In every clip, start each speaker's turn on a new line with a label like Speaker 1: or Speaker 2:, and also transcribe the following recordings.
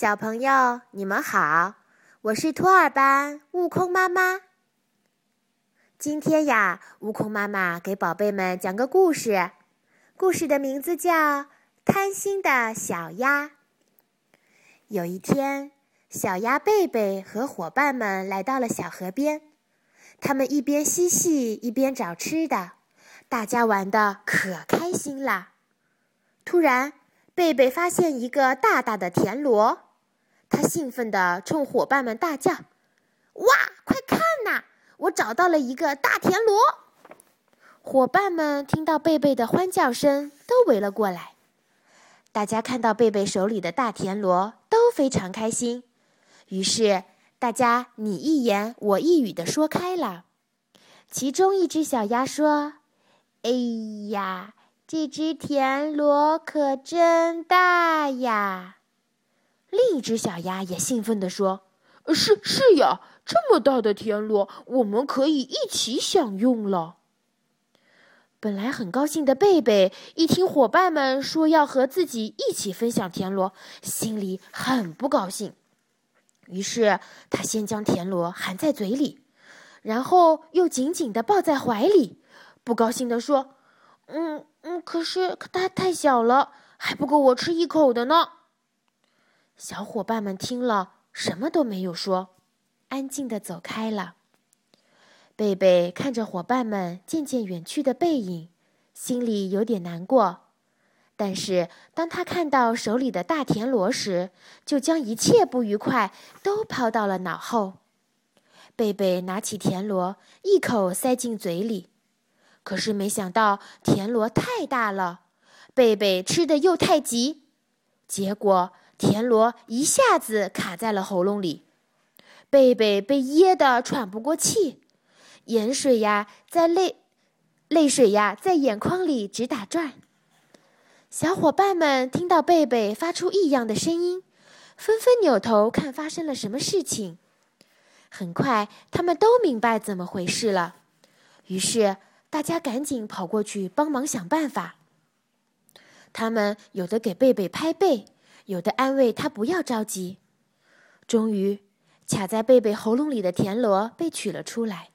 Speaker 1: 小朋友，你们好，我是托尔班悟空妈妈。今天呀，悟空妈妈给宝贝们讲个故事，故事的名字叫《贪心的小鸭》。有一天，小鸭贝贝和伙伴们来到了小河边，他们一边嬉戏一边找吃的，大家玩的可开心了。突然，贝贝发现一个大大的田螺，兴奋地冲伙伴们大叫：“哇，快看呐！我找到了一个大田螺！”伙伴们听到贝贝的欢叫声，都围了过来。大家看到贝贝手里的大田螺，都非常开心。于是，大家你一言我一语地说开了。其中一只小鸭说：“哎呀！”这只田螺可真大呀！另一只小鸭也兴奋地说：“
Speaker 2: 是是呀，这么大的田螺，我们可以一起享用了。”
Speaker 1: 本来很高兴的贝贝一听伙伴们说要和自己一起分享田螺，心里很不高兴。于是他先将田螺含在嘴里，然后又紧紧地抱在怀里，不高兴地说：“嗯。”嗯，可是它太小了，还不够我吃一口的呢。小伙伴们听了，什么都没有说，安静的走开了。贝贝看着伙伴们渐渐远去的背影，心里有点难过。但是当他看到手里的大田螺时，就将一切不愉快都抛到了脑后。贝贝拿起田螺，一口塞进嘴里。可是没想到田螺太大了，贝贝吃的又太急，结果田螺一下子卡在了喉咙里，贝贝被噎得喘不过气，盐水呀在泪，泪水呀在眼眶里直打转。小伙伴们听到贝贝发出异样的声音，纷纷扭头看发生了什么事情。很快，他们都明白怎么回事了，于是。大家赶紧跑过去帮忙想办法。他们有的给贝贝拍背，有的安慰他不要着急。终于，卡在贝贝喉咙里的田螺被取了出来。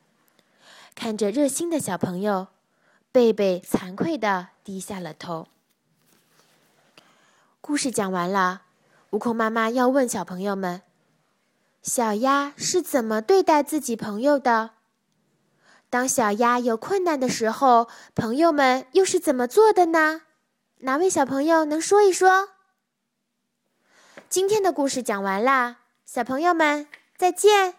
Speaker 1: 看着热心的小朋友，贝贝惭愧的低下了头。故事讲完了，悟空妈妈要问小朋友们：小鸭是怎么对待自己朋友的？当小鸭有困难的时候，朋友们又是怎么做的呢？哪位小朋友能说一说？今天的故事讲完啦，小朋友们再见。